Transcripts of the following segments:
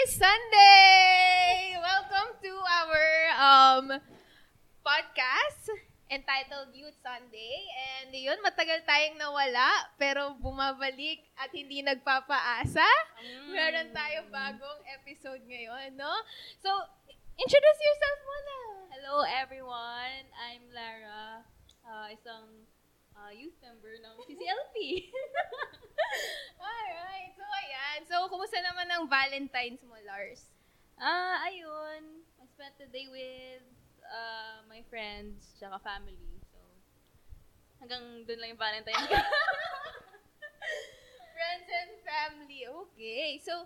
is Sunday! Welcome to our um podcast entitled Youth Sunday. And yun, matagal tayong nawala, pero bumabalik at hindi nagpapaasa. Mm. Meron tayong bagong episode ngayon, no? So, introduce yourself muna. Hello everyone, I'm Lara, uh, isang uh, youth member ng CCLP. Alright, so ayan. So, kumusta naman ang Valentine's mo, Lars? Ah, ayun. I spent the day with uh, my friends tsaka family. So, hanggang dun lang yung Valentine's. Friends and family. Okay. So,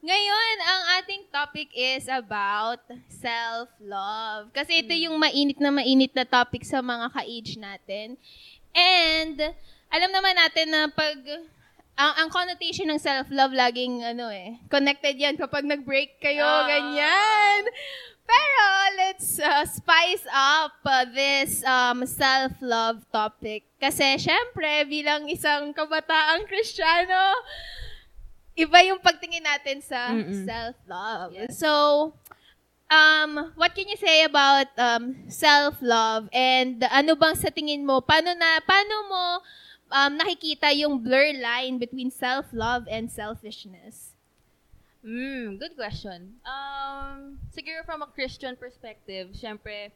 ngayon, ang ating topic is about self-love. Kasi ito yung mainit na mainit na topic sa mga ka-age natin. And, alam naman natin na pag, ang, ang connotation ng self-love laging, ano eh, connected yan kapag nag-break kayo, Ah. ganyan. Pero, let's uh, spice up uh, this um, self-love topic. Kasi, syempre, bilang isang kabataang Kristiyano, iba yung pagtingin natin sa Mm-mm. self-love. Yes. So, um, what can you say about um, self-love? And ano bang sa tingin mo, paano na, paano mo um, nakikita yung blur line between self-love and selfishness? mm, good question. Um, siguro from a Christian perspective, syempre,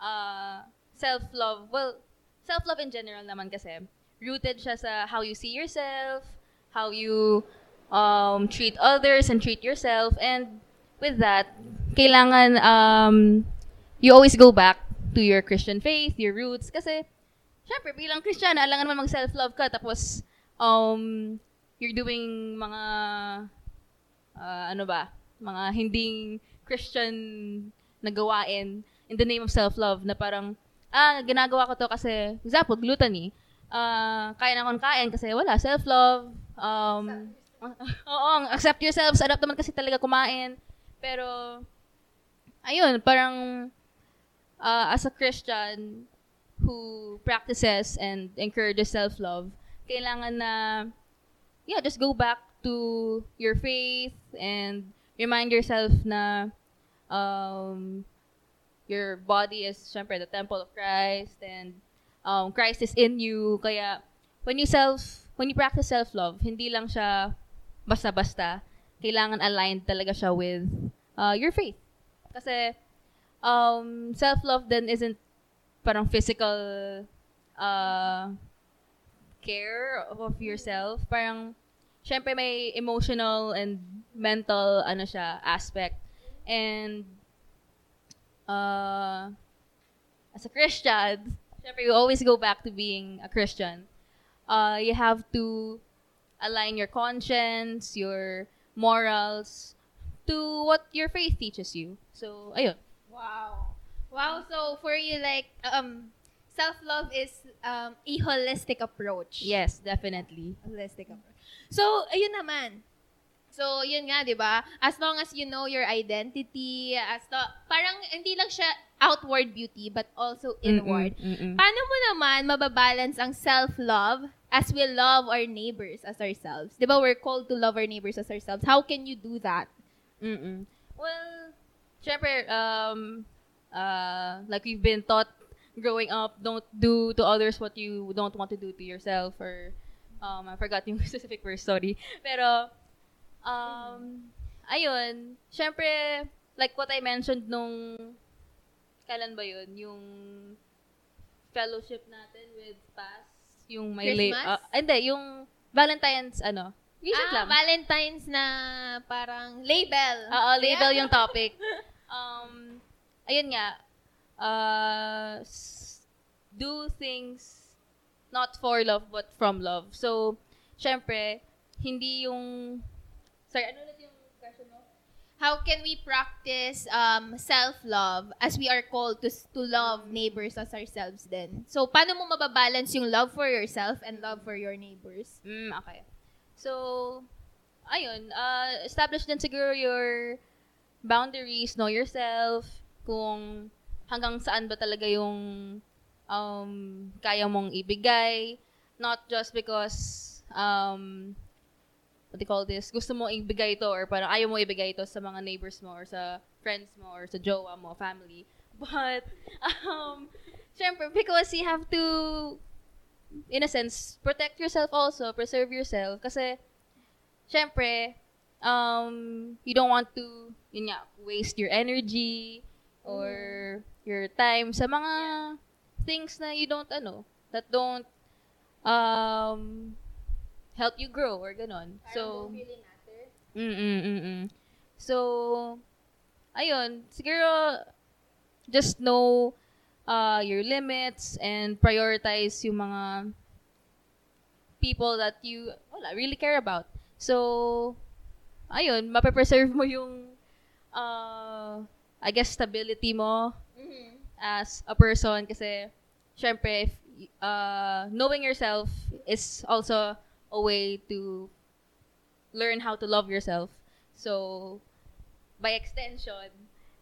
uh, self-love, well, self-love in general naman kasi, rooted siya sa how you see yourself, how you um, treat others and treat yourself. And with that, kailangan um, you always go back to your Christian faith, your roots. Kasi, syempre, bilang Christian, alangan naman mag-self-love ka. Tapos, um, you're doing mga, ah, ano ba, mga hindi Christian na gawain in the name of self-love na parang, ah, ginagawa ko to kasi, example, gluttony. Ah, kaya na akong kain kasi wala, self-love. Um, oo, accept yourself. Sarap naman kasi talaga kumain. Pero, ayun, parang, uh, as a Christian who practices and encourages self-love, kailangan na, yeah, just go back to your faith and remind yourself na um, your body is, syempre, the temple of Christ and um, Christ is in you. Kaya, when you self, when you practice self-love, hindi lang siya basta-basta. Kailangan aligned talaga siya with uh, your faith. Kasi, um, self-love then isn't parang physical uh, care of yourself. Parang, syempre may emotional and mental ano siya, aspect. And, uh, as a Christian, syempre you always go back to being a Christian. Uh, you have to align your conscience, your morals, to what your faith teaches you. So, ayun. Wow. Wow, so for you, like, um, self-love is um, a holistic approach. Yes, definitely. Holistic approach. So, ayun naman. So, yun nga, di ba? As long as you know your identity, as to, parang hindi lang siya outward beauty, but also inward. Mm-mm, mm-mm. Paano mo naman mababalance ang self-love as we love our neighbors as ourselves? Di ba, we're called to love our neighbors as ourselves. How can you do that? Mm-mm. Well, syempre, um, uh, like we've been taught growing up, don't do to others what you don't want to do to yourself or, um, I forgot yung specific verse, sorry. Pero, um, ayun, syempre, like what I mentioned nung, kailan ba yun? Yung fellowship natin with Paz, yung may la- Christmas? ah, hindi, yung Valentine's, ano, recent ah, lang. Valentine's na parang label. Oo, label Yeah. yung topic. Um, ayun nga, uh, do things not for love but from love. So, syempre, hindi yung, sorry, ano ulit yung question mo? How can we practice um, self-love as we are called to to love neighbors as ourselves then? So, paano mo mababalance yung love for yourself and love for your neighbors? Mm, okay. So, ayun, uh, establish din siguro your boundaries, know yourself, kung hanggang saan ba talaga yung um, kaya mong ibigay. Not just because um, what do you call this, gusto mo ibigay ito or parang ayaw mo ibigay ito sa mga neighbors mo or sa friends mo or sa jowa mo, family. But, um, syempre, because you have to, in a sense, protect yourself also, preserve yourself. Kasi, syempre, um, you don't want to, yun nga, waste your energy or your time sa mga things na you don't, ano, that don't, um, help you grow or ganon. So, mm mm mm mm. So, ayun, siguro, just know uh, your limits and prioritize yung mga people that you wala, really care about. So, ayun, mape-preserve mo yung uh, I guess stability mo as a person kasi syempre if, uh, knowing yourself is also a way to learn how to love yourself. So, by extension,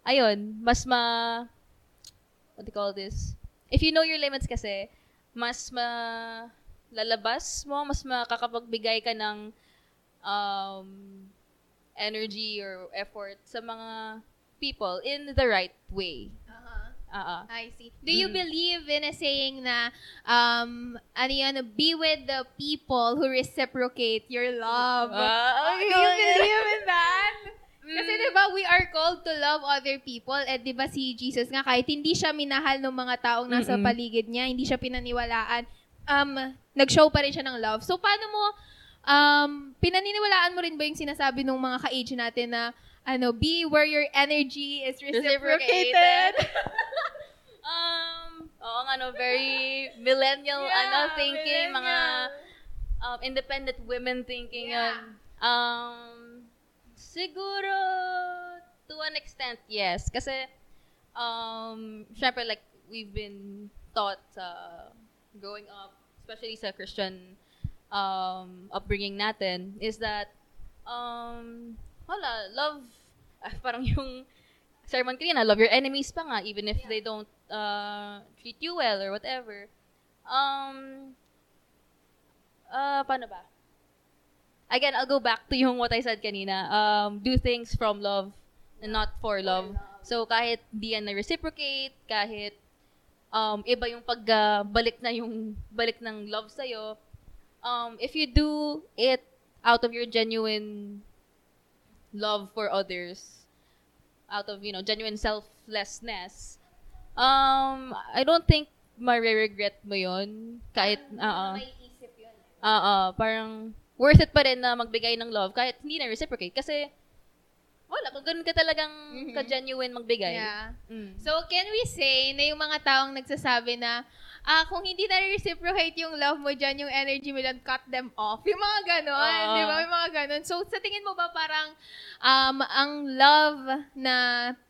ayun, mas ma, what do you call this? If you know your limits kasi, mas ma, lalabas mo, mas makakapagbigay ka ng um, energy or effort sa mga people in the right way. Uh-huh. Uh-uh. I see. Do you Mm. believe in a saying na, um, ano yun, be with the people who reciprocate your love? Ah, do you believe in that? Kasi Mm. di ba we are called to love other people at di ba si Jesus nga kahit hindi siya minahal ng mga taong nasa Mm-mm. paligid niya, hindi siya pinaniwalaan, um, nag-show pa rin siya ng love. So paano mo, um, pinaniniwalaan mo rin ba yung sinasabi ng mga ka-age natin na ano, be where your energy is reciprocated? um, oo nga, no, very millennial, ano, thinking, mga um, independent women thinking Yeah. yun. Um, siguro, to an extent, yes. Kasi, um, syempre, like, we've been taught sa growing up, especially sa Christian um, upbringing natin, is that, um, wala, love, ah, parang yung sermon kanina, love your enemies pa nga, even if they don't uh, treat you well or whatever. Um, uh, paano ba? Again, I'll go back to yung what I said kanina. Um, do things from love and not for love. So, kahit di yan na-reciprocate, kahit um, iba yung pagbalik na yung balik ng love sa'yo, um, if you do it out of your genuine love for others, out of, you know, genuine selflessness, um, I don't think ma-regret mo yun. Kahit. May isip yun. Oo, parang worth it pa rin na magbigay ng love kahit hindi na reciprocate. Kasi, wala, kung ganun ka talagang Mhm. ka-genuine magbigay. Yeah. Mm. So, can we say na yung mga taong nagsasabi na, ah, kung hindi na reciprocate yung love mo dyan, yung energy mo dyan, cut them off. Yung mga ganon, Oo. di ba? Yung mga ganon. So, sa tingin mo ba parang um, ang love na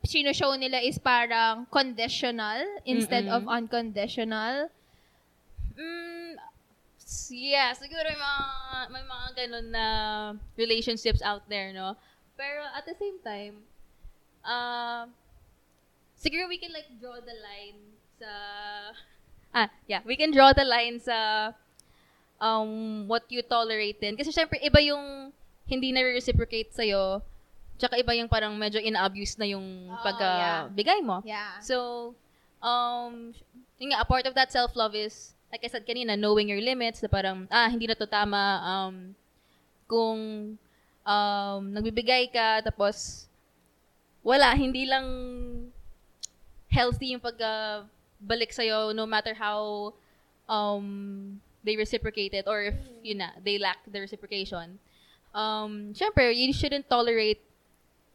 sinoshow nila is parang conditional instead Mm-mm. of unconditional? Mm, yeah, siguro may mga, may mga ganun na relationships out there, no? Pero at the same time, uh, siguro we can like draw the line sa, ah, yeah, we can draw the line sa um, what you tolerate din. Kasi syempre, iba yung hindi na-reciprocate sa'yo, tsaka iba yung parang medyo in-abuse na yung Oh, pagka-bigay mo. Yeah. So, um, yun nga, a part of that self-love is, like I said kanina, knowing your limits, na parang, ah, hindi na to tama, um, kung, um, nagbibigay ka, tapos, wala, hindi lang healthy yung pagka balik sa'yo, no matter how, um, they reciprocate it, or if, yun na, they lack the reciprocation. Um, syempre, you shouldn't tolerate,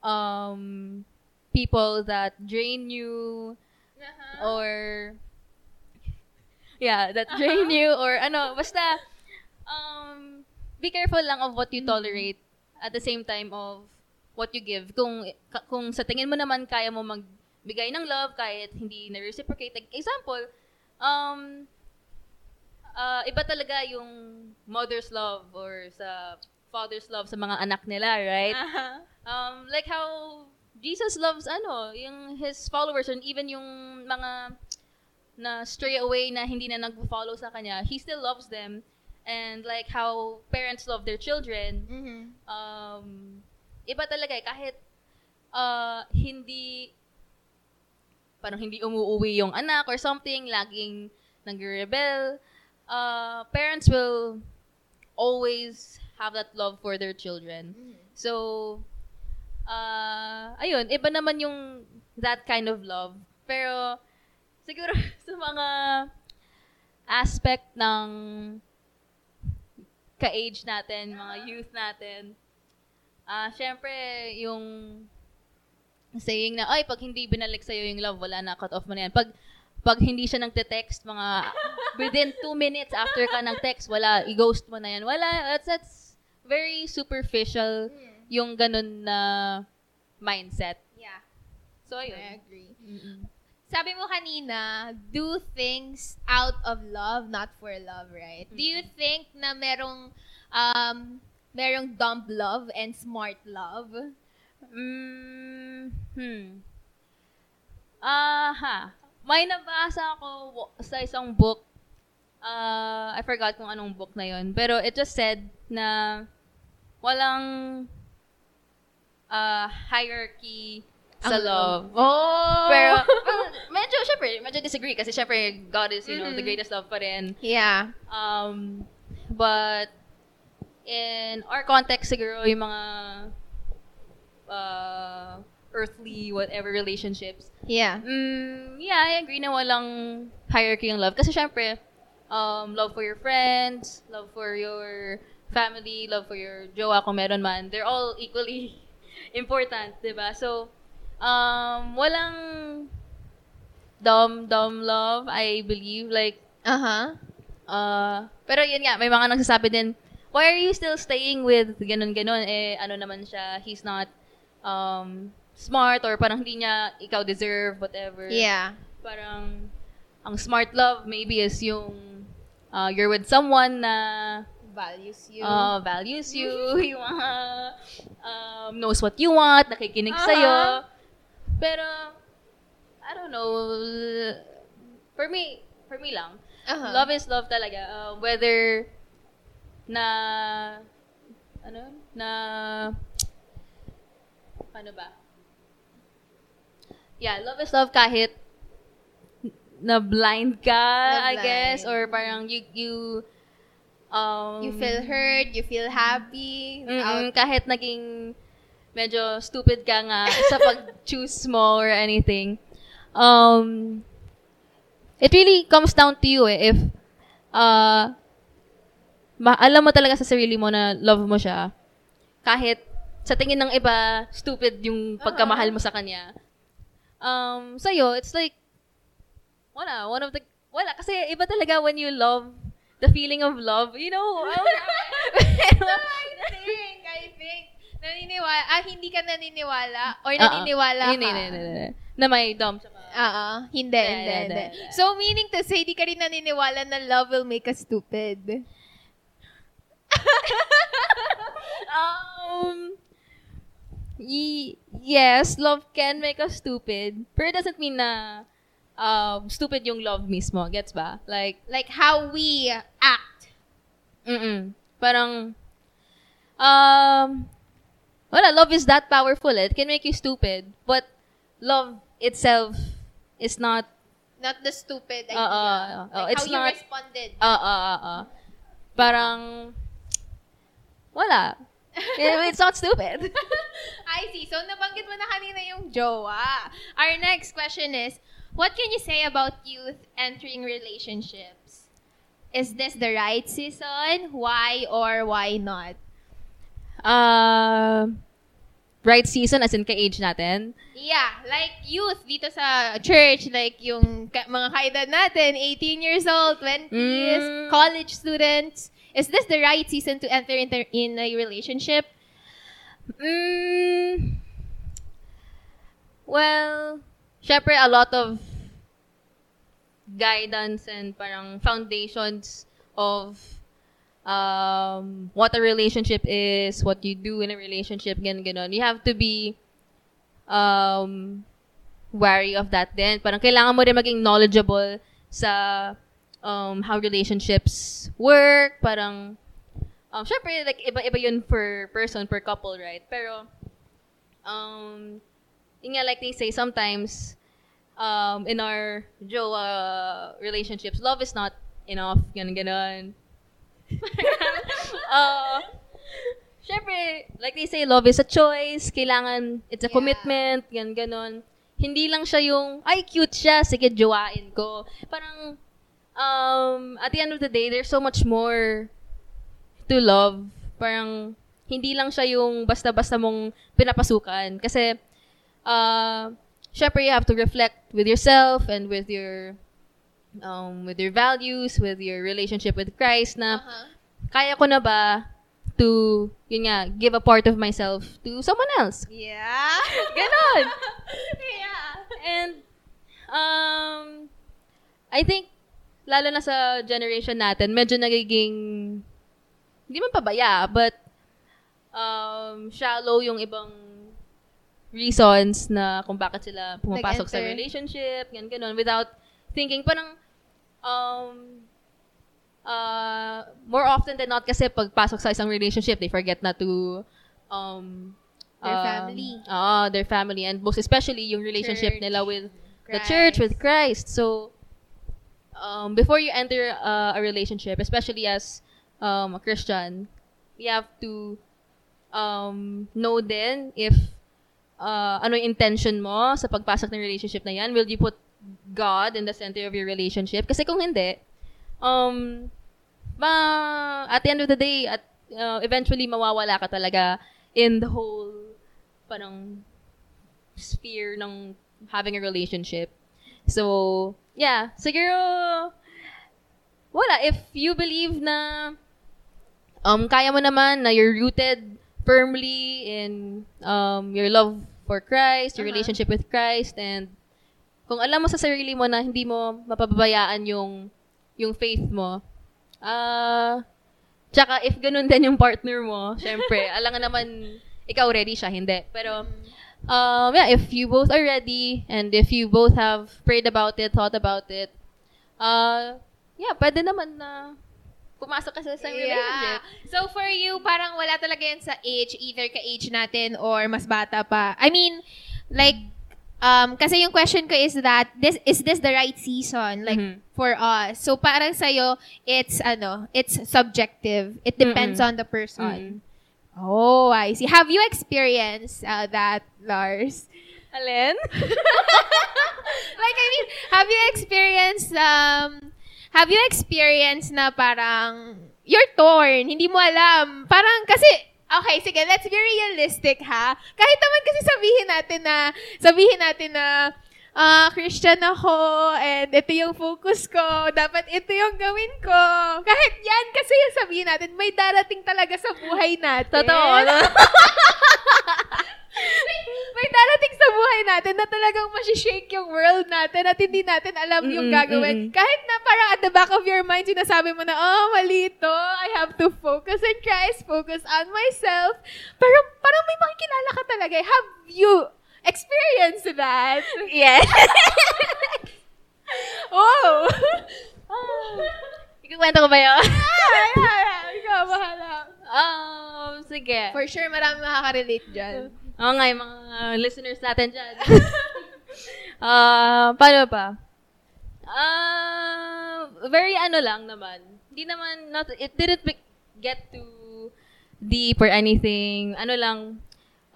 um, people that drain you, or yeah, that drain you or ano, basta um be careful lang of what you tolerate at the same time of what you give. Kung kung sa tingin mo naman kaya mo magbigay ng love kahit hindi na reciprocate. Like, example, um uh, iba talaga yung mother's love or sa father's love sa mga anak nila, right? Uh-huh. Um, like how Jesus loves ano, yung his followers and even yung mga na stray away na hindi na nag-follow sa kanya, he still loves them and like how parents love their children, Mhm. um, iba talaga eh. Kahit uh, hindi, parang hindi umuuwi yung anak or something, laging nag-rebel, uh, parents will always have that love for their children. So, uh, ayun, iba naman yung that kind of love. Pero, siguro sa mga aspect ng ka-age natin, mga youth natin, ah syempre, yung saying na, ay, pag hindi binalik sa'yo yung love, wala na, cut off mo na yan. Pag, pag hindi siya nagte-text, mga, within two minutes after ka nag-text, wala, i-ghost mo na yan. Wala, that's, that's very superficial yung ganun na mindset. Yeah, So, I ayun. agree. Mm-mm. Sabi mo kanina, do things out of love, not for love, right? Do you think na merong um merong dumb love and smart love? Mm, hmm. Aha. May nabasa ako sa isang book. Uh, I forgot kung anong book na yon Pero it just said na walang uh, hierarchy sa love. Oh! Pero, medyo, syempre, medyo disagree kasi syempre, God is, you know, the Mhm. greatest love pa rin. yeah. Um, but in our context siguro yung mga uh, earthly whatever relationships. Yeah. Mm, yeah, I agree na walang hierarchy yung love kasi syempre um, love for your friends, love for your family, love for your jowa kung meron man, they're all equally important, 'di ba? So um walang dumb dumb love, I believe like Uh-huh. Uh, pero yun nga, may mga nagsasabi din, why are you still staying with ganun-ganun? Eh, ano naman siya, he's not um, smart or parang hindi niya ikaw deserve, whatever. Yeah. Parang, ang smart love maybe is yung uh, you're with someone na Values you. uh, values you, yung mga um, knows what you want, nakikinig sa'yo. Pero, I don't know, for me, for me lang, Uh-huh. Love is love talaga. Uh, whether na ano na ano ba? Yeah, love is love kahit na blind ka, Na I guess, blind. or parang you you um you feel heard, you feel happy. Mm-mm, kahit naging medyo stupid ka nga sa pag-choose mo or anything. Um, it really comes down to you eh. If, uh, ma- alam mo talaga sa sarili mo na love mo siya, kahit sa tingin ng iba, stupid yung pagkamahal mo sa kanya. Um, sa'yo, it's like, wala, one of the, wala, kasi iba talaga when you love, the feeling of love, you know, um, I think, I think, naniniwala, ah, hindi ka naniniwala, or Oo. naniniwala Hindi, ka. hindi, hindi, hindi. Na may dom. Oo, hindi, Hindi, hindi. So, meaning to say, di ka rin naniniwala na love will make us stupid. um, y- yes, love can make us stupid. Pero it doesn't mean na um, stupid yung love mismo. Gets ba? Like, Like, how we act. mm Parang, um, wala, love is that powerful. eh. It can make you stupid. But love itself is not Not the stupid idea. Oo, oo, oo. like, It's how not- you responded. Ah, ah, ah, ah. Parang, wala. Eh, It's not stupid. I see. So, nabanggit mo na kanina yung jowa. Our next question is, what can you say about youth entering relationships? Is this the right season? Why or why not? Uh, right season as in ka-age natin. Yeah, like youth dito sa church, like yung ka- mga kaedad natin, 18 years old, 20s, Mm. college students. Is this the right season to enter in, in a relationship? Mm, well, syempre a lot of guidance and parang foundations of um, what a relationship is, what you do in a relationship, ganun, ganun. You have to be um, wary of that din. Parang kailangan mo rin maging knowledgeable sa um, how relationships work, parang, um, syempre, like, iba-iba yun per person, per couple, right? Pero, um, yun nga, like they say, sometimes, um, in our jowa relationships, love is not enough, ganun, ganun. uh, syempre, like they say, love is a choice, kailangan, it's a Yeah. commitment, gan ganon. Hindi lang siya yung, ay, cute siya, sige, jowain ko. Parang, um, at the end of the day, there's so much more to love. Parang, hindi lang siya yung basta-basta mong pinapasukan. Kasi, uh, syempre, you have to reflect with yourself and with your, um, with your values, with your relationship with Christ na, Uh-huh. kaya ko na ba to, yun nga, give a part of myself to someone else? Yeah. Ganon! yeah. And, um, I think, lalo na sa generation natin, medyo nagiging, hindi man pabaya, but, um, shallow yung ibang reasons na kung bakit sila pumapasok sa Nag-enter. relationship, gan ganon, without thinking, parang, um, uh, more often than not kasi pagpasok sa isang relationship, they forget na to, um, Their um, family. Oo, their family. And most especially yung relationship Church. nila with the Christ. church, with Christ. So, um, before you enter uh, a relationship, especially as um, a Christian, you have to um, know then if uh, ano yung intention mo sa pagpasok ng relationship na yan. Will you put God in the center of your relationship? Kasi kung hindi, um, ma, at the end of the day, at uh, eventually mawawala ka talaga in the whole parang sphere ng having a relationship. So, yeah, siguro wala if you believe na um kaya mo naman na you're rooted firmly in um your love for Christ, your Uh-huh. relationship with Christ and kung alam mo sa sarili mo na hindi mo mapababayaan yung yung faith mo. Ah, tsaka if ganun din yung partner mo, syempre, alangan naman ikaw ready siya, hindi. Pero um yeah, if you both are ready and if you both have prayed about it, thought about it, uh yeah, pwede naman na pumasok ka sa isang relationship. So for you, parang wala talaga yan sa age, either ka-age natin or mas bata pa. I mean, like, um, kasi yung question ko is that, this is this the right season? Like, Mhm. for us. So parang sa'yo, it's, ano, it's subjective. It depends Mm-mm. on the person. Mm. Oh, I see. Have you experienced uh, that, Lars? Alin? like, I mean, have you experienced, um, have you experienced na parang, you're torn, hindi mo alam, parang kasi, okay, sige, let's be realistic, ha? Kahit naman kasi sabihin natin na, sabihin natin na, ah, Christian ako, and ito yung focus ko, dapat ito yung gawin ko. Kahit yan kasi yung sabihin natin, may darating talaga sa buhay natin. Totoo. no? may darating sa buhay natin na talagang masishake yung world natin at hindi natin alam yung Mm-mm, gagawin. mm-mm. Kahit na parang at the back of your mind, sinasabi mo na, oh, mali to. I have to focus on Christ, focus on myself. Pero parang may makikilala ka talaga. Have you experienced that? yes. oh! Ikukwento ko ba yun? Ay, ay, ay, Ikaw, bahala. um, sige. For sure, marami makaka-relate dyan. Oo nga, yung mga listeners natin dyan. Ah, paano pa? Ah, very ano lang naman. Hindi naman, not, it didn't get too deep or anything. Ano lang,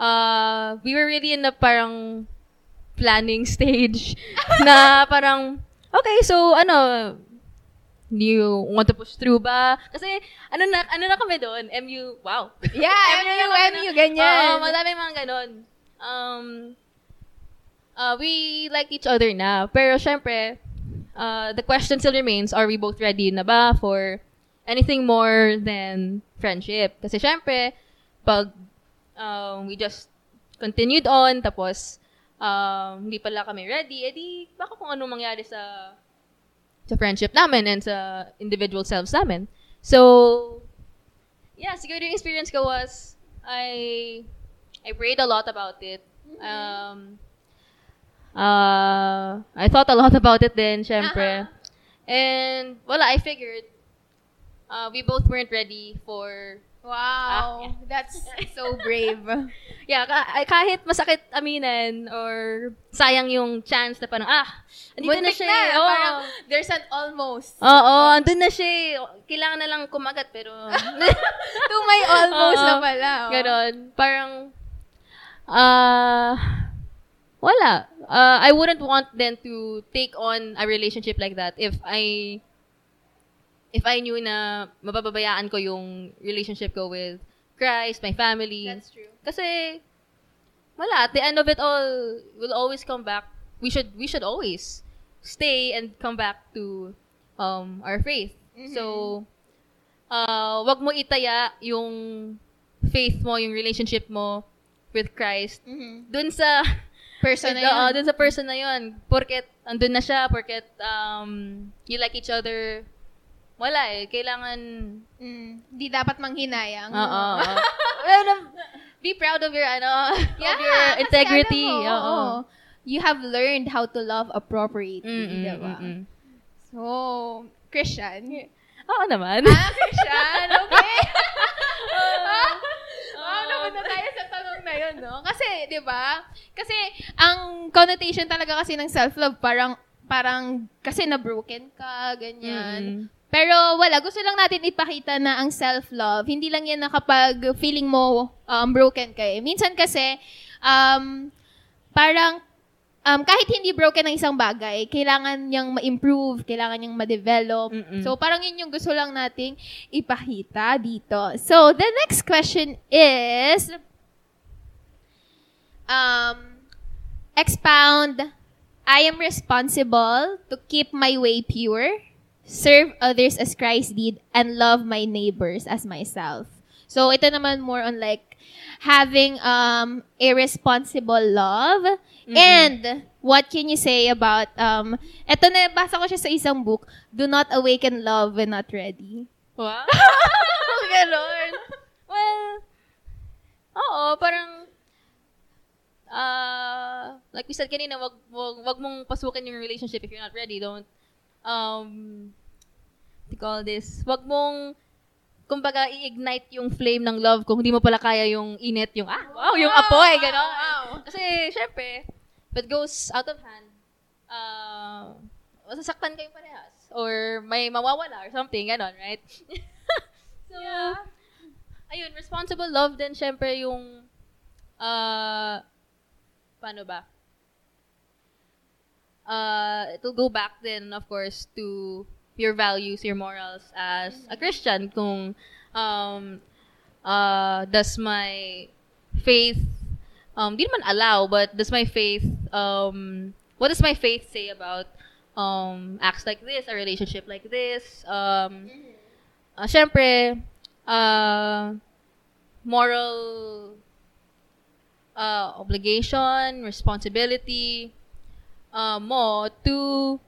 uh, we were really in a parang planning stage na parang, okay, so ano, do you want to push through ba? Kasi, ano na, ano na kami doon? MU, wow. Yeah, MU, MU, ganyan. Oo, madaming mga ganon. Um, uh, we like each other na. Pero syempre, uh, the question still remains, are we both ready na ba for anything more than friendship? Kasi syempre, pag um, we just continued on, tapos um, hindi pala kami ready, edi baka kung ano mangyari sa sa friendship namin and sa individual selves namin. So, yeah, siguro yung experience ko was, I, I prayed a lot about it. Um, uh, I thought a lot about it then, syempre. And, wala, I figured, uh, we both weren't ready for, Wow. Ah, yeah. That's so brave. yeah, kahit masakit aminin or sayang yung chance na parang, ah, andito na siya. na. Oo. Parang, there's an almost. Oo, andun na siya. eh. Kailangan na lang kumagat, pero... To may almost Oo. na pala. oh. Ganon. Parang, ah, wala. Uh, I wouldn't want them to take on a relationship like that if I, if I knew na mabababayaan ko yung relationship ko with Christ, my family. That's true. Kasi, wala. At the end of it all, we'll always come back. We should, we should always stay and come back to um, our faith. Mhm. So, uh, wag mo itaya yung faith mo, yung relationship mo with Christ Mhm. dun sa Person na yun. dun sa person na yun. Porket andun na siya, porket um, you like each other. Wala eh. Kailangan Mm. Di dapat manghinayang. Oo. oo. Well, be proud of your ano, Yeah, of your integrity. Oo. oo. You have learned how to love appropriately, Mm, mm, diba? mm, mm. So, Christian. Oo naman. ah, Christian, okay. Ah. Ah, napunta tayo sa tanong na yun, no? Kasi, di ba? Kasi, ang connotation talaga kasi ng self-love, parang, parang, kasi na-broken ka, ganyan. Mm. Pero wala, gusto lang natin ipakita na ang self-love, hindi lang yan na kapag feeling mo um, broken ka eh. Minsan kasi, um, parang, um, kahit hindi broken ang isang bagay, kailangan niyang ma-improve, kailangan niyang ma-develop. Mm-mm. So, parang yun yung gusto lang nating ipakita dito. So, the next question is, um, expound, I am responsible to keep my way pure, serve others as Christ did, and love my neighbors as myself. So, ito naman more on like having um, a responsible love. And what can you say about, um, ito na, basa ko siya sa isang book, Do not awaken love when not ready. Wow. Ganon. Well, oo, parang, uh, like we said kanina, wag, wag, wag mong pasukin yung relationship if you're not ready. Don't, um, what call this? Wag mong, kumbaga, i-ignite yung flame ng love kung hindi mo pala kaya yung init, yung, ah, wow, yung apoy, gano'n. Wow. Kasi, syempre, if it goes out of hand, uh, masasaktan kayo parehas. Or may mawawala or something, gano'n, right? so, ayun, responsible love din, syempre, yung, uh, paano ba? Uh, it'll go back then, of course, to your values, your morals as a Christian. Kung, um, uh, does my faith, um, di naman allow, but does my faith, um, what does my faith say about, um, acts like this, a relationship like this, um, uh, syempre, uh, moral uh, obligation, responsibility uh, mo to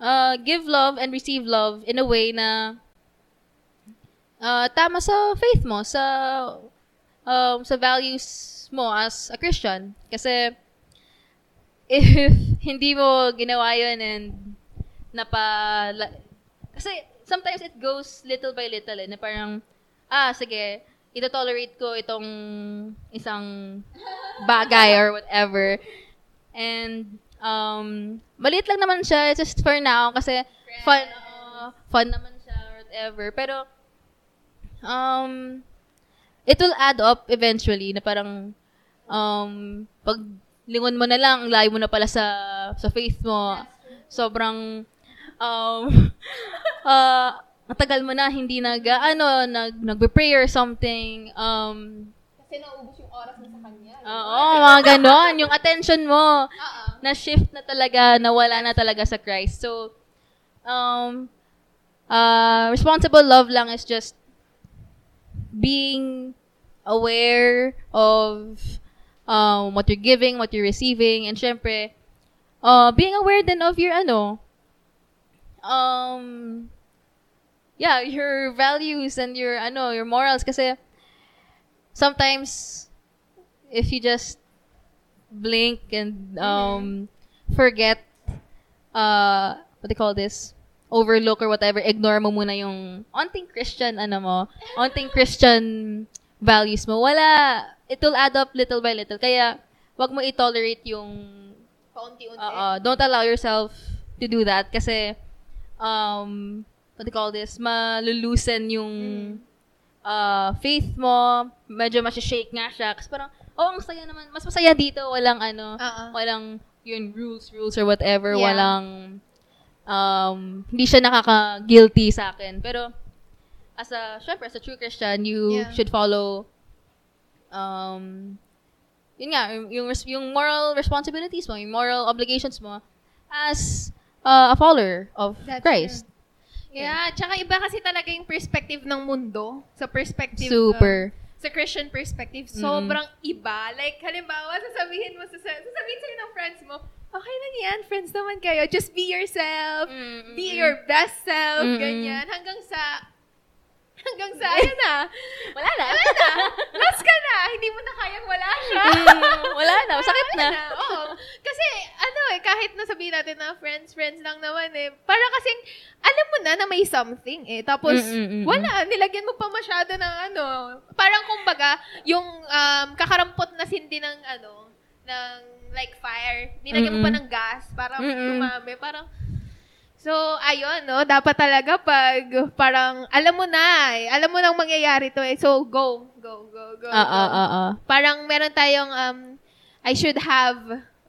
uh, give love and receive love in a way na uh, tama sa faith mo, sa um, sa values mo as a Christian. Kasi if hindi mo ginawa yun and napa... Kasi sometimes it goes little by little eh, na parang, ah, sige, ito-tolerate ko itong isang bagay or whatever. And, um, maliit lang naman siya, it's just for now, kasi fun, uh, fun naman siya or whatever. Pero, um, it will add up eventually na parang, um, pag lingon mo na lang, ang layo mo na pala sa, sa faith mo. Sobrang, um, uh, matagal mo na hindi nag, ano, nag, nagbe-pray or something. Um, Kasi naubos yung oras mo sa kanya. oo, mga ganon. Yung attention mo, Oo. Na shift na talaga, nawala na talaga sa Christ. So, um, uh, responsible love lang is just being aware of um, what you're giving, what you're receiving, and syempre, uh, being aware din of your ano, um, yeah, your values and your ano, your morals kasi sometimes if you just blink and um forget uh what they call this overlook or whatever, ignore mo muna yung onting Christian, ano mo, onting Christian values mo. Wala, it will add up little by little. Kaya, wag mo i-tolerate yung, Paunti-unti. oo, don't allow yourself to do that kasi, um, what do you call this, malulusen yung uh, faith mo, medyo masishake nga siya. Kasi parang, oh, ang saya naman, mas masaya dito, walang ano, Oo. walang yun, rules, rules or whatever, Yeah. walang, um, hindi siya nakaka-guilty sa akin. Pero, as a, syempre, as a true Christian, you Yeah. should follow, um, yun nga, yung, yung, moral responsibilities mo, yung moral obligations mo, as uh, a follower of That's Christ. Yeah, tsaka iba kasi talaga yung perspective ng mundo sa perspective Super. uh, sa Christian perspective, sobrang iba. Like, halimbawa, sasabihin mo, sa, sasabihin sa'yo ng friends mo, okay lang yan, friends naman kayo. Just be yourself. Mm, Be mm, your best self. Mm-mm. Ganyan. Hanggang sa, hanggang sa, ayun na. Wala na. Wala na. Lost ka na. Hindi mo na kayang wala siya. Mm, wala na. Sakit na. Wala Oo. Kasi, ano eh, kahit nasabihin natin na friends, friends lang naman eh. Para kasing, alam mo na na may something eh. Tapos, Mm, mm, mm, wala. Nilagyan mo pa masyado ng ano. Parang kumbaga, yung um, kakarampot na sindi ng ano, ng like fire. Nilagyan mo pa ng gas para Mm-mm. dumami. Parang, So, ayun, no? Dapat talaga pag parang, alam mo na eh. Alam mo nang mangyayari to eh. So, go. Go, go, go. Ah, ah, ah, ah. Parang meron tayong, um, I should have,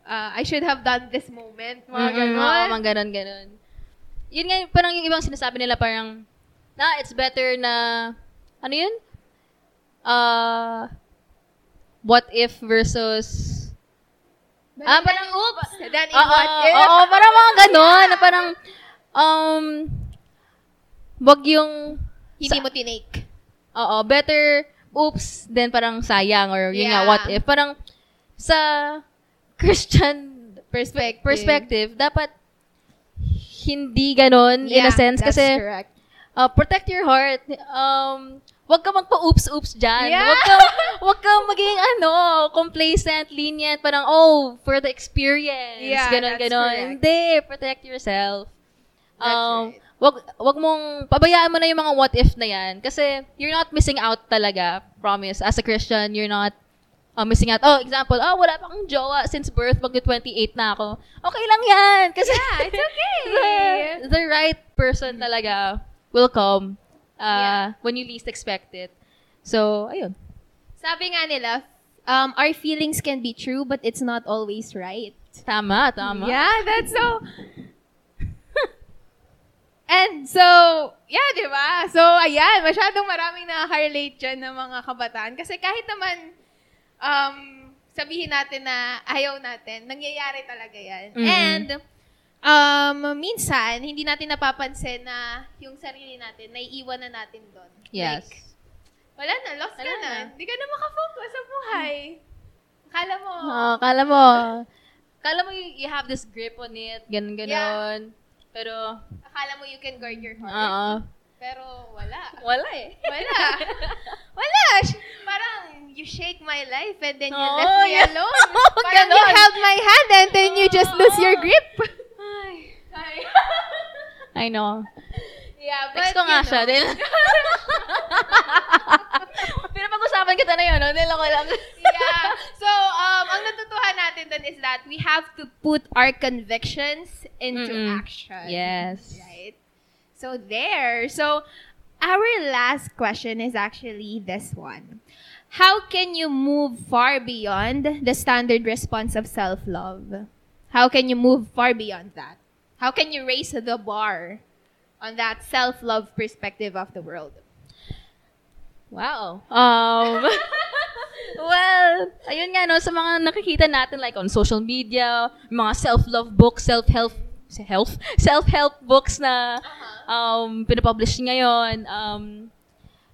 uh, I should have done this moment. Mga Mm-mm, ganon. oo, mga ganon, ganon. Yun nga, parang yung ibang sinasabi nila, parang, na, it's better na, ano yun? Uh, what if versus, ah, parang, oops! Then in Oo, what if? oo, parang mga ganon, na parang, um, wag yung, Hindi sa- mo tinake. Oo, better oops then parang sayang or yun nga Yeah. what if. Parang sa Christian Perspective. perspective, dapat hindi ganon in a Yeah, sense that's kasi correct. uh, protect your heart. Um, wag ka magpa-oops-oops dyan. Yeah. Wag ka, wag ka maging ano, complacent, lenient, parang, oh, for the experience. Yeah, ganon, ganon. correct. Hindi, protect yourself. Um, right. wag, wag mong, pabayaan mo na yung mga what if na yan. Kasi, you're not missing out talaga, promise. As a Christian, you're not uh, missing out. Oh, example, oh, wala pa akong jowa since birth, mag-28 na ako. Okay lang yan. Kasi, Yeah, it's okay. the, the right person talaga will come uh, Yeah. when you least expect it. So, ayun. Sabi nga nila, um, our feelings can be true, but it's not always right. Tama, tama. Yeah, that's so... And so, yeah, di ba? So, ayan, masyadong maraming nakaka-relate dyan ng mga kabataan. Kasi kahit naman, um, sabihin natin na ayaw natin, nangyayari talaga yan. Mhm. And, um, minsan, hindi natin napapansin na yung sarili natin, naiiwan na natin doon. Yes. Like, wala na, lost ka Wala na. na. Hindi ka na makafocus sa buhay. Akala mo, Oh, kala mo, kala mo you, you have this grip on it, ganun, ganon. Pero, akala mo you can guard your heart. oo. Pero wala. Wala eh. Wala. Wala. Parang, you shake my life and then you Oo, left me yeah. alone. Oo, Parang you ganon. held my hand and then you just lose your grip. Ay. Ay. I know. Yeah, but Text ko nga you siya. know. Din. Pero pag-usapan kita na yun, no? Dahil ako lang. yeah. So, um, ang natutuhan natin dun is that we have to put our convictions into Mm-mm. action. Yes. Right? So, there. So, our last question is actually this one. How can you move far beyond the standard response of self-love? How can you move far beyond that? How can you raise the bar on that self-love perspective of the world? Wow. Um, well, ayun nga, no, sa mga nakikita natin, like on social media, mga self-love books, self-help, health, self-help books na um, pinapublish ngayon, um,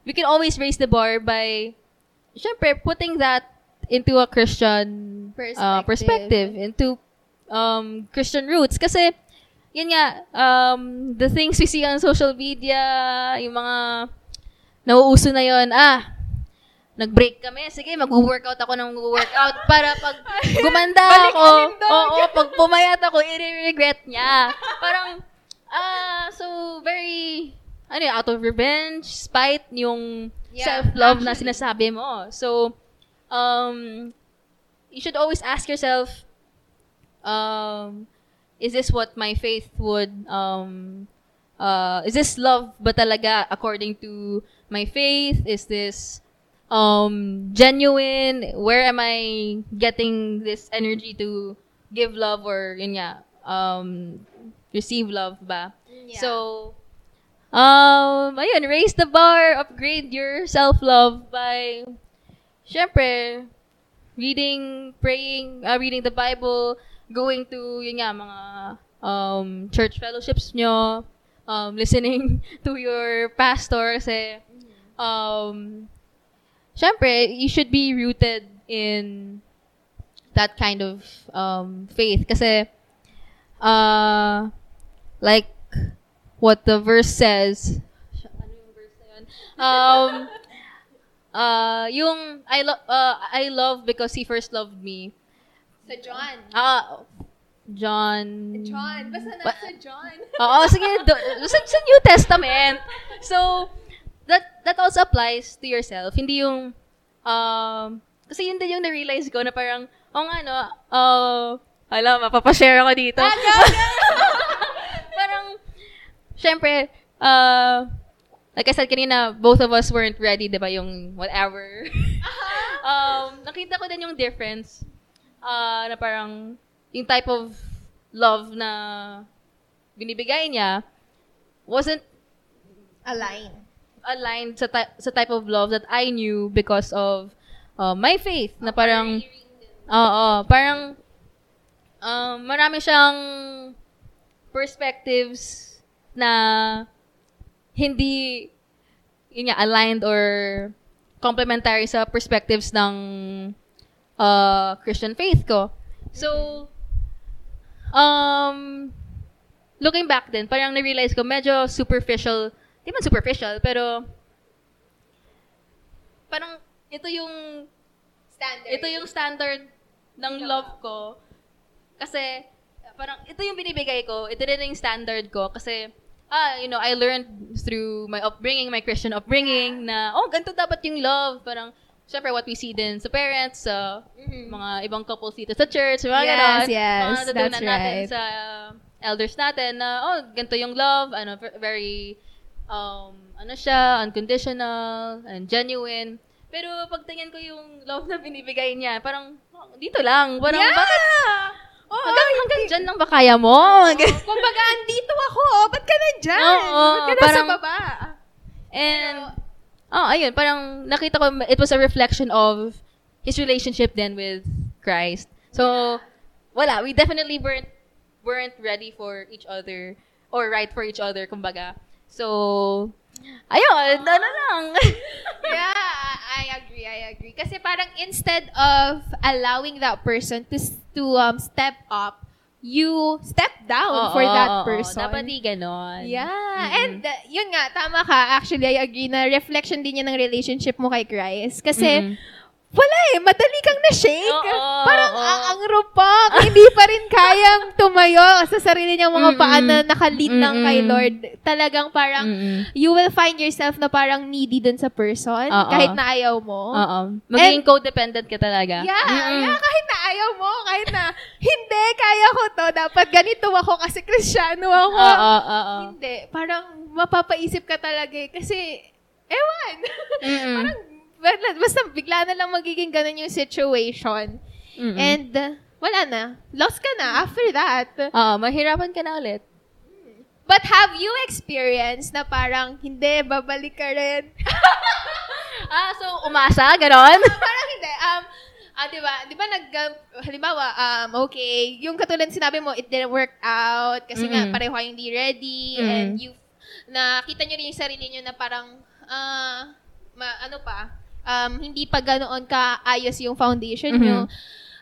we can always raise the bar by, syempre, putting that into a Christian uh, Perspective. perspective, into um, Christian roots. Kasi, yun nga, um, the things we see on social media, yung mga nauuso na yon ah, nag-break kami. Sige, mag-workout ako ng workout para pag gumanda ako, oo, pag pumayat ako, i-regret niya. Parang, Ah, so very ano yun, out of revenge, spite yung Yeah, self-love na actually. sinasabi mo. So, um, you should always ask yourself, um, is this what my faith would, um, uh, is this love ba talaga according to my faith? Is this, um, genuine? Where am I getting this energy to give love or, yun nga, um, receive love ba? Yeah. So, um, ayun, raise the bar, upgrade your self-love by, syempre, reading, praying, uh, reading the Bible, going to, yun nga, mga um, church fellowships nyo, um, listening to your pastor, kasi, um, syempre, you should be rooted in that kind of um, faith. Kasi, uh, like, what the verse says, ano yung verse na yun? Um, uh, yung I love uh, I love because he first loved me. Sa John. Ah, John. John. Basta Ba- nasa John. Oo, sige, do, sa, sa New Testament. So, that that also applies to yourself. Hindi yung, um, kasi yun din yung na-realize ko na parang, oh nga no, uh, alam, mapapashare ako dito. parang, syempre, uh, like I said kanina, both of us weren't ready, di ba, yung whatever. um, nakita ko din yung difference uh, na parang yung type of love na binibigay niya wasn't Align. aligned sa, ty- sa type of love that I knew because of uh, my faith na parang oo parang um, marami siyang perspectives na hindi yun nga, aligned or complementary sa perspectives ng uh, Christian faith ko. So, um, looking back then, parang na-realize ko, medyo superficial, di man superficial, pero parang ito yung Standard. ito yung standard ng love ko. Kasi, parang, ito yung binibigay ko. Ito rin yung standard ko. Kasi, ah, you know, I learned through my upbringing, my Christian upbringing, na, oh, ganito dapat yung love. Parang, syempre, what we see din sa parents, sa mga ibang couples dito sa church, mga Yes, ganon. yes, Mga natutunan that's natin right. sa elders natin na, oh, ganito yung love, ano, ver- very, um, ano siya, unconditional, and genuine. Pero pagtingin ko yung love na binibigay niya, parang, oh, dito lang. Parang, Yeah! bakit? Oo, hanggang, hanggang dyan lang ba kaya mo? Kumbaga, andito ako. Ba't ka nandyan? Oo, Ba't ka nasa parang- baba? And, oh, ayun, parang nakita ko, it was a reflection of his relationship then with Christ. So, wala, we definitely weren't, weren't ready for each other, or right for each other, kumbaga. So, ayun, ano lang. yeah, I agree, I agree. Kasi parang instead of allowing that person to to um step up, you step down for Oo, that oo, person. Dapat di ganon. Yeah, Mhm. and uh, yun nga, tama ka. Actually, I agree na reflection din yan ng relationship mo kay Christ. Kasi, Mhm. Wala eh, madali kang na-shake. Oo, Parang ang, ang rupak, hindi pa rin kayang tumayo sa sarili niyang mga Mm-mm. paa na nakalead lang kay Mm-mm. Lord. Talagang parang, Mm-mm. you will find yourself na parang needy dun sa person, Oo. kahit na ayaw mo. Oo. Magiging codependent ka talaga. Yeah, Mm-mm. yeah, kahit na ayaw mo, kahit na, hindi, kaya ko to, dapat ganito ako kasi kristyano ako. Oo, oo. Hindi, parang mapapaisip ka talaga eh, kasi, ewan. Mm-mm. parang, basta, basta bigla na lang magiging ganun yung situation. Mm-mm. And, uh, wala na. Lost ka na after that. Oo, mahirapan ka na ulit. But have you experienced na parang, hindi, babalik ka rin? Ah, so umasa, ganon? parang hindi. Um, ah, di ba, di ba nag, um, halimbawa, um, okay, yung katulad sinabi mo, it didn't work out kasi nga Mm-mm. pareho kayong hindi ready Mm. and you, nakita nyo rin yung sarili nyo na parang, ah, ma- ano pa, um, hindi pa ganoon kaayos yung foundation nyo.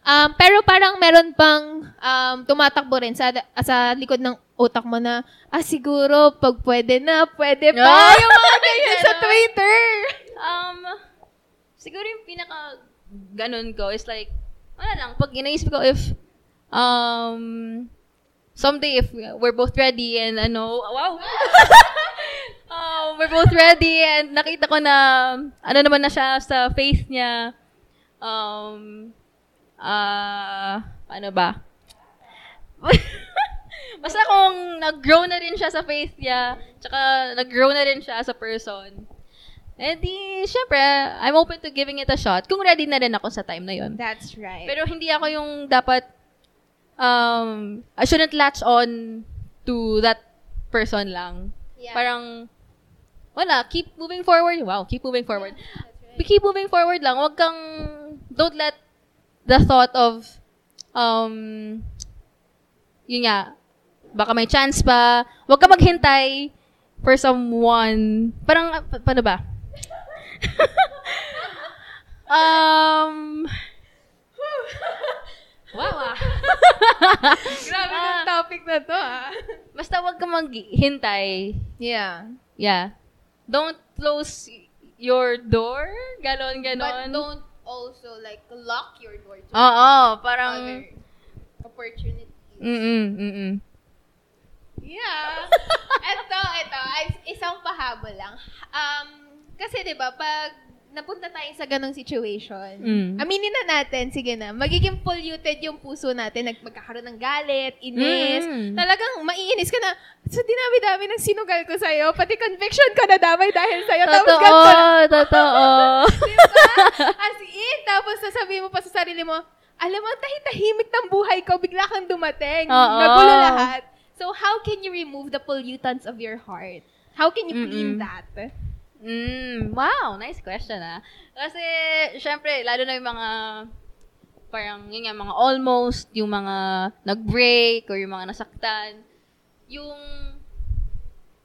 Um, pero parang meron pang um, tumatakbo rin sa, sa likod ng utak mo na, ah, siguro, pag pwede na, pwede pa. Ah, yung mga ganyan sa. Twitter. Um, siguro yung pinaka ganon ko is like, wala lang, pag inaisip ko if, um, someday if we're both ready and ano, wow. um, we're both ready and nakita ko na ano naman na siya sa faith niya. Um, ah, ano ba? Basta kung nag-grow na rin siya sa faith niya, tsaka nag-grow na rin siya as a person, eh di, syempre, I'm open to giving it a shot. Kung ready na rin ako sa time na yon. That's right. Pero hindi ako yung dapat, um, I shouldn't latch on to that person lang. yeah. Parang, wala, keep moving forward. Wow, keep moving forward. That's right. Keep moving forward lang. Huwag kang, don't let the thought of, um, yun nga, baka may chance pa. Huwag ka maghintay for someone. Parang, ah, pa- paano ba? um, wow ah. Grabe Ah. yung topic na to, ah. Basta huwag ka maghintay. Yeah. Yeah. Don't close your door. Ganon, But ganon. don't also, like, lock your door to Oo, parang, other opportunities. mm-mm, mm-mm. Yeah. eto. Ay, isang pahabol lang. Um, kasi 'di ba pag napunta tayo sa ganong situation, Mm. aminin na natin, sige na, magiging polluted yung puso natin, nag magkakaroon ng galit, inis, Mm. talagang maiinis ka na, sa dinami-dami ng sinugal ko sa'yo, pati conviction ka na damay dahil sa'yo, tapos ganito Totoo, totoo. diba? As in, tapos sasabihin mo pa sa sarili mo, alam mo, tahitahimik ng buhay ko, bigla kang dumating. Oo. Nagulo lahat. So, how can you remove the pollutants of your heart? How can you clean Mm-mm. that? Mm, wow, nice question ah. Kasi, syempre, lalo na yung mga, parang, yun nga, mga almost, yung mga nag-break, or yung mga nasaktan, yung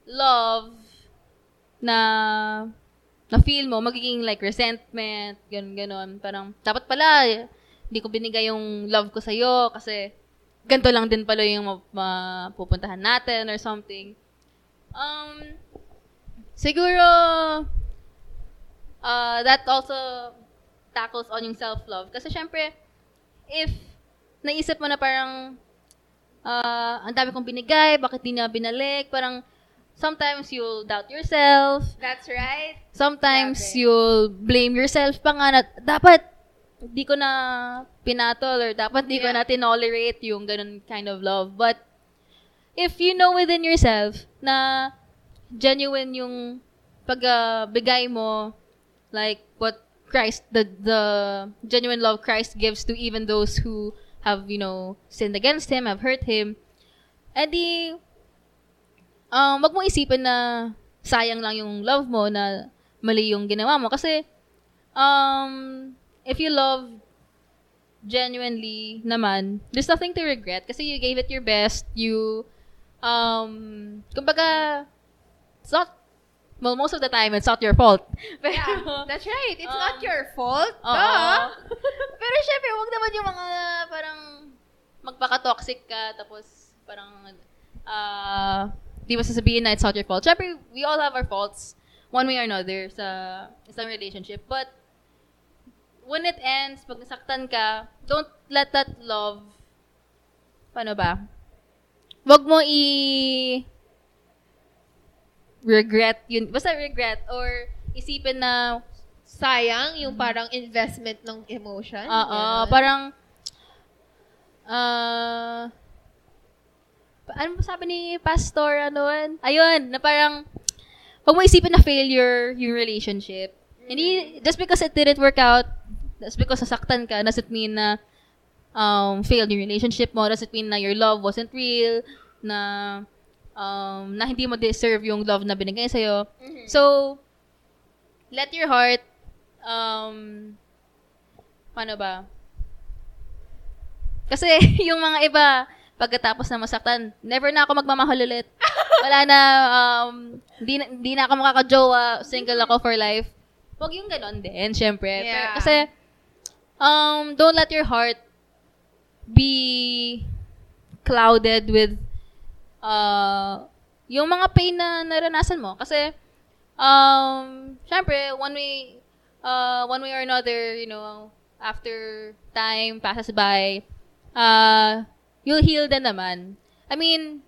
love na na feel mo, magiging like resentment, ganun, ganun. Parang, dapat pala, hindi ko binigay yung love ko sa'yo kasi ganito lang din pala yung ma- mapupuntahan natin or something. Um, siguro, uh, that also tackles on yung self-love. Kasi syempre, if naisip mo na parang, uh, ang dami kong binigay, bakit di na binalik, parang, sometimes you'll doubt yourself, That's right. sometimes Grabe. you'll blame yourself pa nga na, dapat, di ko na pinatol or dapat di ko Yeah. na tinolerate yung ganun kind of love. But, if you know within yourself na genuine yung pagbigay mo, like what Christ, the, the genuine love Christ gives to even those who have, you know, sinned against Him, have hurt Him, edi, um, wag mo isipin na sayang lang yung love mo na mali yung ginawa mo. Kasi, um, if you love genuinely naman, there's nothing to regret kasi you gave it your best. You, um, kumbaga, it's not, well, most of the time, it's not your fault. Pero, Yeah, that's right. It's not Um, your fault. Oo. Duh. Pero syempre, wag naman yung mga parang magpaka-toxic ka, tapos parang, ah, di mo sasabihin na it's not your fault. Syempre, we all have our faults, one way or another, sa isang relationship. But, when it ends, pag nasaktan ka, don't let that love, paano ba? Wag mo i regret yun. Basta regret or isipin na Sayang yung parang investment ng emotion. Oo, parang, pa- ano ba sabi ni Pastor, ano yun? Ayun, na parang, huwag mo isipin na failure yung relationship. Hindi, just because it didn't work out, just because nasaktan ka, doesn't mean na um, failed yung relationship mo, doesn't mean na your love wasn't real, na um, na hindi mo deserve yung love na binigay sa'yo. Mhm. So, let your heart, um, paano ba? Kasi, yung mga iba, pagkatapos na masaktan, never na ako magmamahal ulit. Wala na, um, di na, di na ako makakajowa, single ako for life. Huwag yung ganon din, syempre. Pero, Yeah. kasi, um, don't let your heart be clouded with uh, yung mga pain na naranasan mo. Kasi, um, syempre, one way, uh, one way or another, you know, after time passes by, uh, you'll heal din naman. I mean,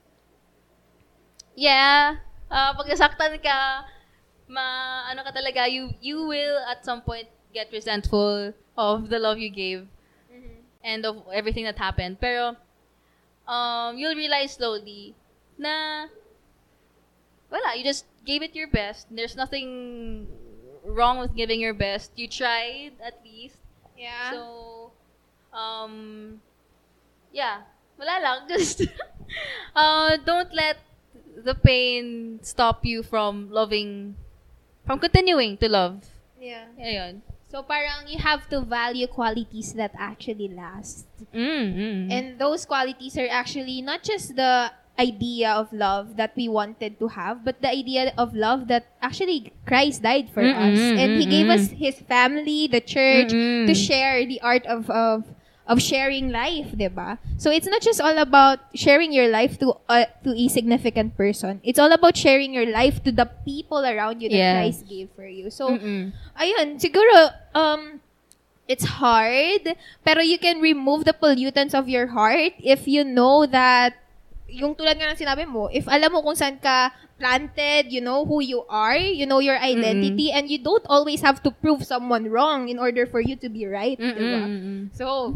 yeah, uh, pag nasaktan ka, ma, ano ka talaga, you, you will at some point get resentful of the love you gave and of everything that happened. Pero, um, you'll realize slowly na, wala, you just gave it your best. There's nothing wrong with giving your best. You tried, at least. Yeah. So, um, yeah, wala lang. Just, uh, don't let the pain stop you from loving, from continuing to love. yeah. Ayun. So parang you have to value qualities that actually last. Mm, mm. And those qualities are actually not just the idea of love that we wanted to have, but the idea of love that actually Christ died for Mm-mm, us. And He gave us His family, the church, Mm-mm. to share the art of, of of sharing life, ba? So it's not just all about sharing your life to uh, to a significant person. It's all about sharing your life to the people around you that Yeah. Christ gave for you. So Mm-mm. ayun, siguro, um, it's hard, pero you can remove the pollutants of your heart if you know that, yung tulad nga ng sinabi mo, if alam mo kung saan ka planted, you know who you are, you know your identity, and you don't always have to prove someone wrong in order for you to be right, Mm-mm, diba? So,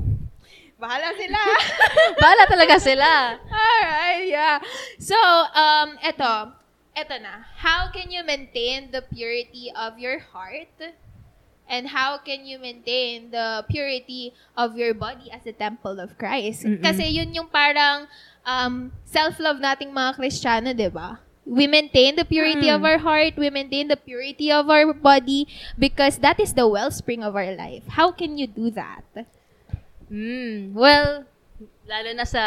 bahala sila. Bahala talaga sila. Alright, yeah. So, um, eto, eto na. How can you maintain the purity of your heart? And how can you maintain the purity of your body as a temple of Christ? Mm-mm. Kasi yun yung parang um, self-love nating mga Kristiyano, di ba? We maintain the purity Mm. of our heart, we maintain the purity of our body because that is the wellspring of our life. How can you do that? Mm. Well, lalo na sa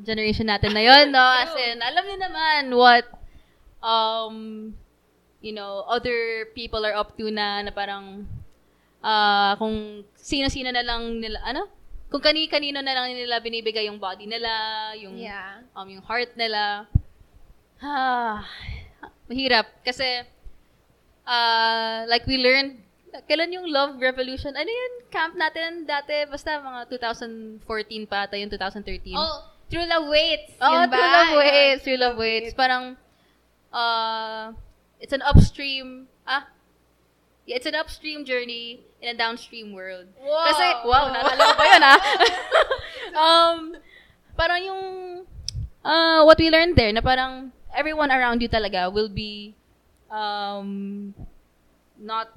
generation natin na yon, no? As in, alam niyo naman what, um, you know, other people are up to na, na parang, ah, kung sino-sino na lang nila, ano? Kung kani-kanino na lang nila binibigay yung body nila, yung, Yeah. um, yung heart nila. Ah, mahirap. Kasi, uh, like we learned, kailan yung Love Revolution? Ano yun? Camp natin dati, basta mga 2014 pa ata yung 2013. Oh, True Love Waits. Oo, yun ba? True Love Waits. True Love Waits. Parang, uh, it's an upstream, ah, yeah, it's an upstream journey in a downstream world. Wow. Kasi, wow, naalala ko ba yun, ah? um, parang yung, uh, what we learned there, na parang, everyone around you talaga will be, um, not,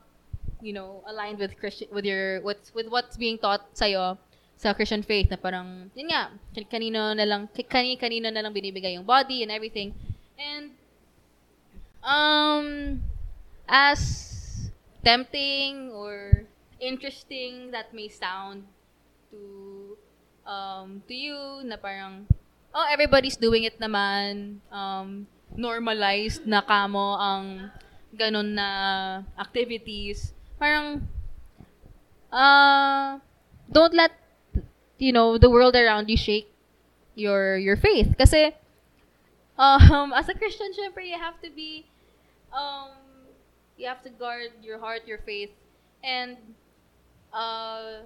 you know, aligned with Christian, with your, what's, with what's being taught sa'yo sa Christian faith, na parang, yun nga, kan- kanino na lang, kani, kanino na lang binibigay yung body and everything. And, um, as tempting or interesting that may sound to um to you na parang oh everybody's doing it naman um normalized na kamo ang ganun na activities. Parang uh don't let you know the world around you shake your your faith. Kasi um as a Christian syempre you have to be um you have to guard your heart your faith. And uh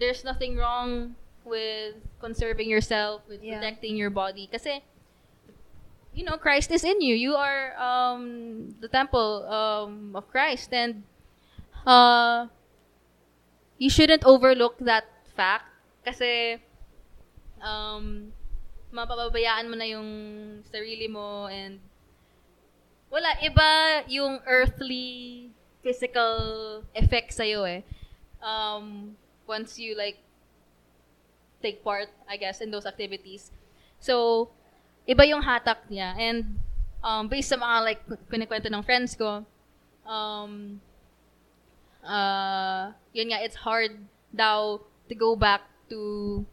there's nothing wrong with conserving yourself with Yeah. protecting your body. Kasi you know Christ is in you. You are um the temple um of Christ. And uh you shouldn't overlook that fact. Kasi um mapapabayaan mo na yung sarili mo and wala iba yung earthly physical effect sa eh. Um once you like take part I guess in those activities. So iba yung hatak niya. And um based sa mga like kinikwento ng friends ko um uh yun nga it's hard daw to go back to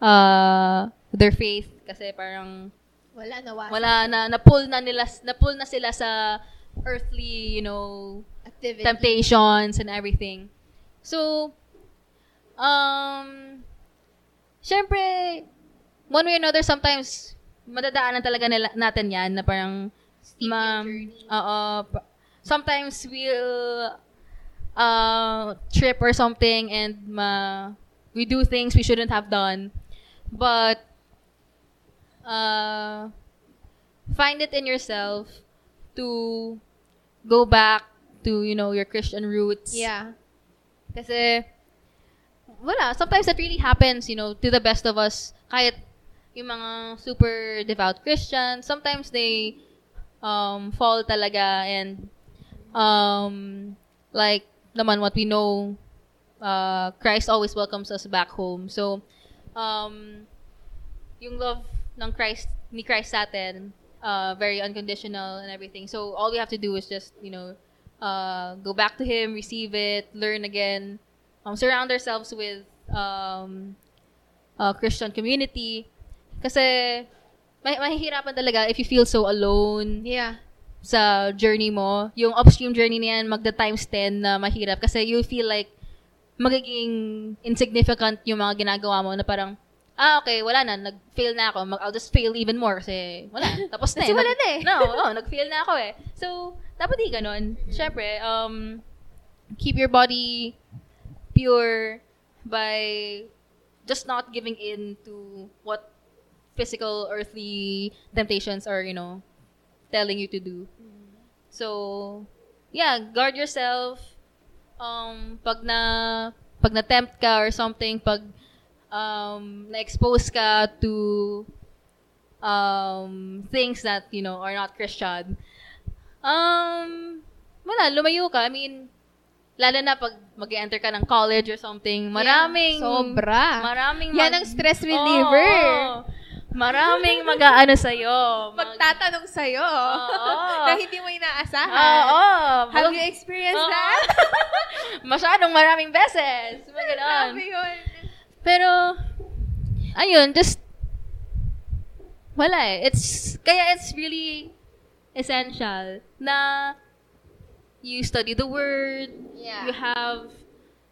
uh their faith. Kasi parang Wala na wala na na-pull na nila na-pull na sila sa earthly you know Activity. temptations and everything. So um syempre one way or another sometimes madadaanan talaga nila, natin yan na parang ma- oo sometimes we'll uh, trip or something and ma we do things we shouldn't have done. But uh, find it in yourself to go back to, you know, your Christian roots. Yeah. Kasi, wala, sometimes that really happens, you know, to the best of us. Kahit yung mga super devout Christians, sometimes they um, fall talaga and um, like naman what we know, uh, Christ always welcomes us back home. So, um, yung love ng Christ, ni Christ sa atin, uh, very unconditional and everything. So, all we have to do is just, you know, uh, go back to Him, receive it, learn again, um, surround ourselves with um, a Christian community. Kasi, may, mahihirapan talaga if you feel so alone Yeah. sa journey mo. Yung upstream journey na yan, magda times 10 na mahirap. Kasi you feel like magiging insignificant yung mga ginagawa mo na parang, ah, okay, wala na, nag-fail na ako. Mag- I'll just fail even more kasi wala, tapos na eh. Kasi wala na eh. No, oh, nag-fail na ako eh. So, dapat di ganun. Siyempre, um, keep your body pure by just not giving in to what physical, earthly temptations are, you know, telling you to do. So, yeah, guard yourself. Um, pag na, pag na-tempt ka or something, pag um, na-expose ka to um, things that, you know, are not Christian, um, wala, lumayo ka. I mean, lalo na pag mag-enter ka ng college or something, maraming, Yeah, sobra. maraming Yan mag- ang stress reliever. Oo. maraming mag-aano sa'yo. Mag- Pagtatanong sa'yo. Oo. na hindi mo inaasahan. Oo. Have you experienced Oo. that? Masyadong maraming beses. Mga. Grabe yun. Pero, ayun, just, wala eh. It's, kaya it's really essential na you study the word, Yeah. you have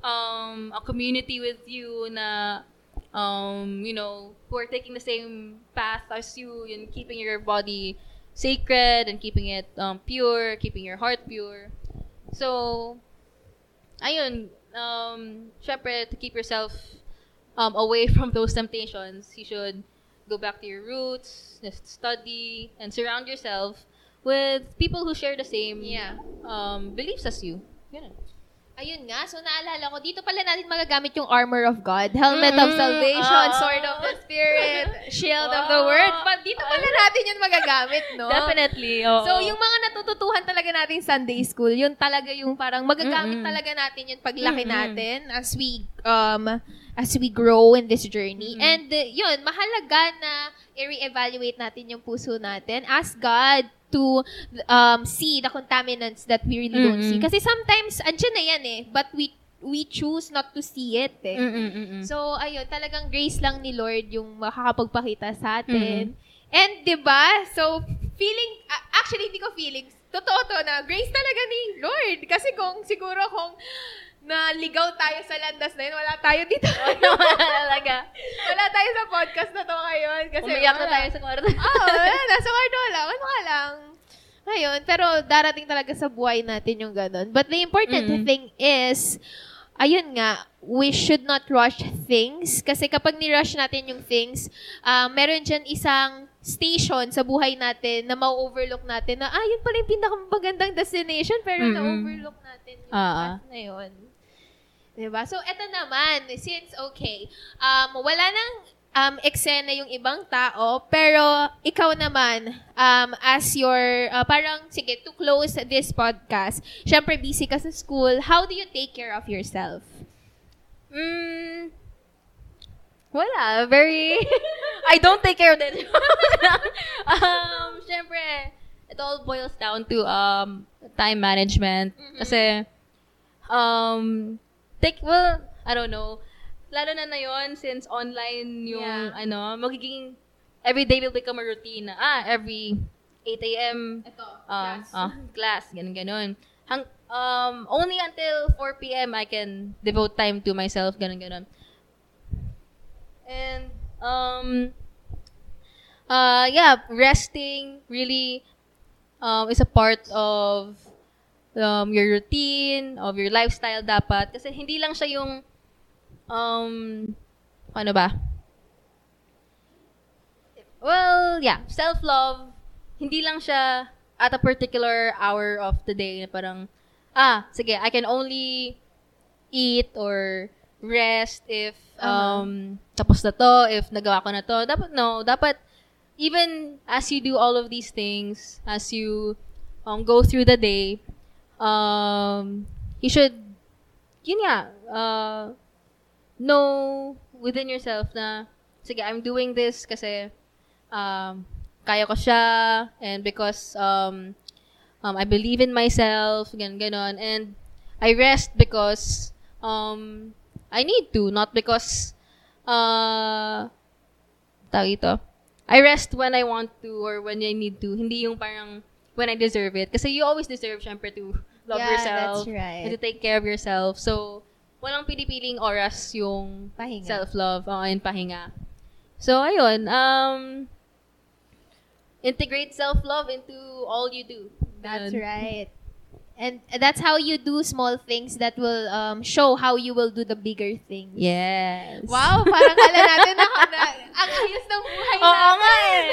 um, a community with you na, um, you know, who are taking the same path as you and keeping your body sacred and keeping it um, pure, keeping your heart pure. So, ayun, um, syempre, to keep yourself um, away from those temptations, you should go back to your roots, just study, and surround yourself with people who share the same Yeah. um, beliefs as you. Ganun. Ayun nga, so naalala ko, dito pala natin magagamit yung armor of God, helmet of Mm, salvation, ah. sword of the spirit, shield of the word. Pa, dito pala natin yun magagamit, no? Definitely, oo. So, yung mga natututuhan talaga natin Sunday school, yun talaga yung parang magagamit Mm-mm. talaga natin yun paglaki Mm-mm. natin as we um as we grow in this journey. Mm-mm. And uh, yun, mahalaga na i-reevaluate natin yung puso natin. Ask God to um see the contaminants that we really don't Mm-mm. see. Kasi sometimes, andyan na yan eh, but we we choose not to see it eh. Mm-mm, mm-mm. So, ayun, talagang grace lang ni Lord yung makakapagpakita sa atin. And, di ba? So, feeling, a- actually, hindi ko feelings. Totoo to na grace talaga ni Lord. Kasi kung, siguro kung naligaw tayo sa landas na yun, wala tayo dito. Talaga. wala tayo sa podcast na to ngayon. Kasi Umiyak na wala. tayo sa kwarto. Oo, wala. Nasa kwarto lang. Ano ka lang. Ayun, pero darating talaga sa buhay natin yung ganun. But the important Mm-mm. thing is, ayun nga, we should not rush things. Kasi kapag ni-rush natin yung things, ah, meron dyan isang station sa buhay natin na ma-overlook natin na, ah, yun pala yung pinakamagandang destination, pero Mm-mm. na-overlook natin yung ah. path na yun. Diba? So, eto naman, since, okay, um, wala nang um, eksena yung ibang tao, pero ikaw naman, um, as your, uh, parang, sige, to close this podcast, syempre busy ka sa school, how do you take care of yourself? Mm, wala. Very, I don't take care of it. um, syempre, it all boils down to um, time management. Kasi, um, take, well, I don't know. Lalo na na yun, since online yung, Yeah. ano, magiging, every day will become a routine. Ah, every 8 a.m. Ito, Ah, ah, class, ganun, ganun. Hang, um, only until 4 p.m. I can devote time to myself, ganun, ganun. And, um, uh, yeah, resting really um, is a part of um, your routine, of your lifestyle dapat. Kasi hindi lang siya yung, um, ano ba? Well, yeah, self-love, hindi lang siya at a particular hour of the day na parang, ah, sige, I can only eat or rest if um tapos na to, if nagawa ko na to. Dapat no, dapat even as you do all of these things, as you um go through the day, um you should yun nga, uh, know within yourself na sige, I'm doing this kasi um kaya ko siya and because um um I believe in myself, gan ganon and I rest because um I need to, not because uh tawag ito. I rest when I want to or when I need to. Hindi yung parang when I deserve it. Kasi you always deserve, syempre, to love Yeah, yourself. that's right. And to take care of yourself. So, walang pinipiling oras yung Pahinga. self-love oh, and pahinga. So, ayun. Um, integrate self-love into all you do. That's right. And that's how you do small things that will um, show how you will do the bigger things. Yes. Wow, parang kala natin na, na ang ayos ng buhay Oo natin. nga eh.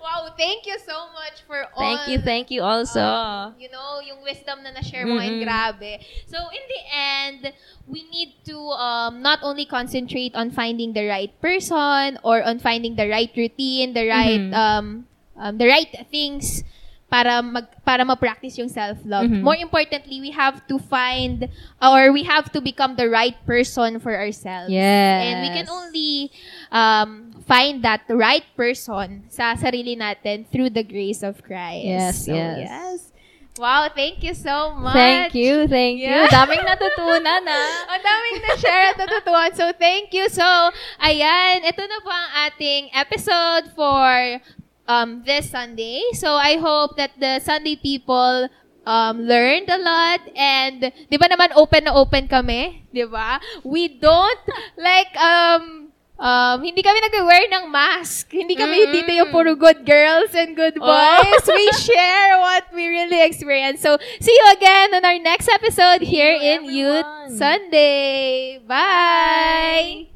wow, thank you so much for all. Thank you, thank you also. um, you know, yung wisdom na na-share mo ngayon, Mm-mm. grabe. So, in the end, we need to um, not only concentrate on finding the right person or on finding the right routine, the right Mhm. um, um, the right things para mag para ma-practice yung self-love. Mhm. More importantly, we have to find or we have to become the right person for ourselves. yes. And we can only um, find that right person sa sarili natin through the grace of Christ. Yes, So, yes. Wow, thank you so much. Thank you, thank Yeah. you. Daming natutunan ah. Ang daming na-share at natutuwan. So, thank you. So, ayan, ito na po ang ating episode for um, this Sunday. So, I hope that the Sunday people um, learned a lot and di ba naman open na open kami? Di ba? We don't like um um, hindi kami nag-wear ng mask. Hindi kami Mm-mm. dito yung puro good girls and good boys. we share what we really experience. So, see you again on our next episode here you, in Youth everyone. Sunday. Bye!